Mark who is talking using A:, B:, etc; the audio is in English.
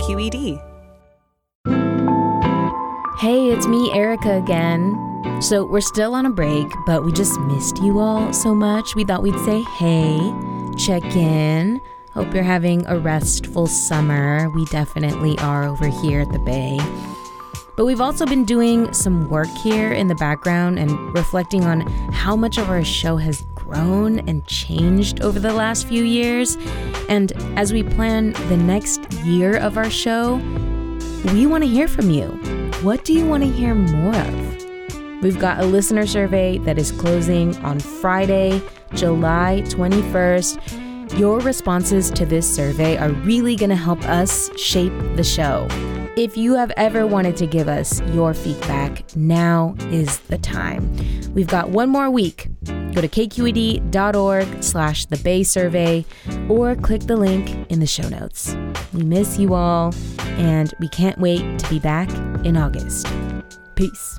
A: KQED.
B: Hey, it's me, Erica, again. So, we're still on a break, but we just missed you all so much. We thought we'd say hey, check in. Hope you're having a restful summer. We definitely are over here at the Bay. But we've also been doing some work here in the background and reflecting on how much of our show has grown and changed over the last few years. And as we plan the next year of our show, we want to hear from you. What do you want to hear more of? We've got a listener survey that is closing on Friday, July 21st. Your responses to this survey are really going to help us shape the show. If you have ever wanted to give us your feedback, now is the time. We've got one more week. Go to kqed.org slash the Bay Survey or click the link in the show notes. We miss you all, and we can't wait to be back in August. Peace.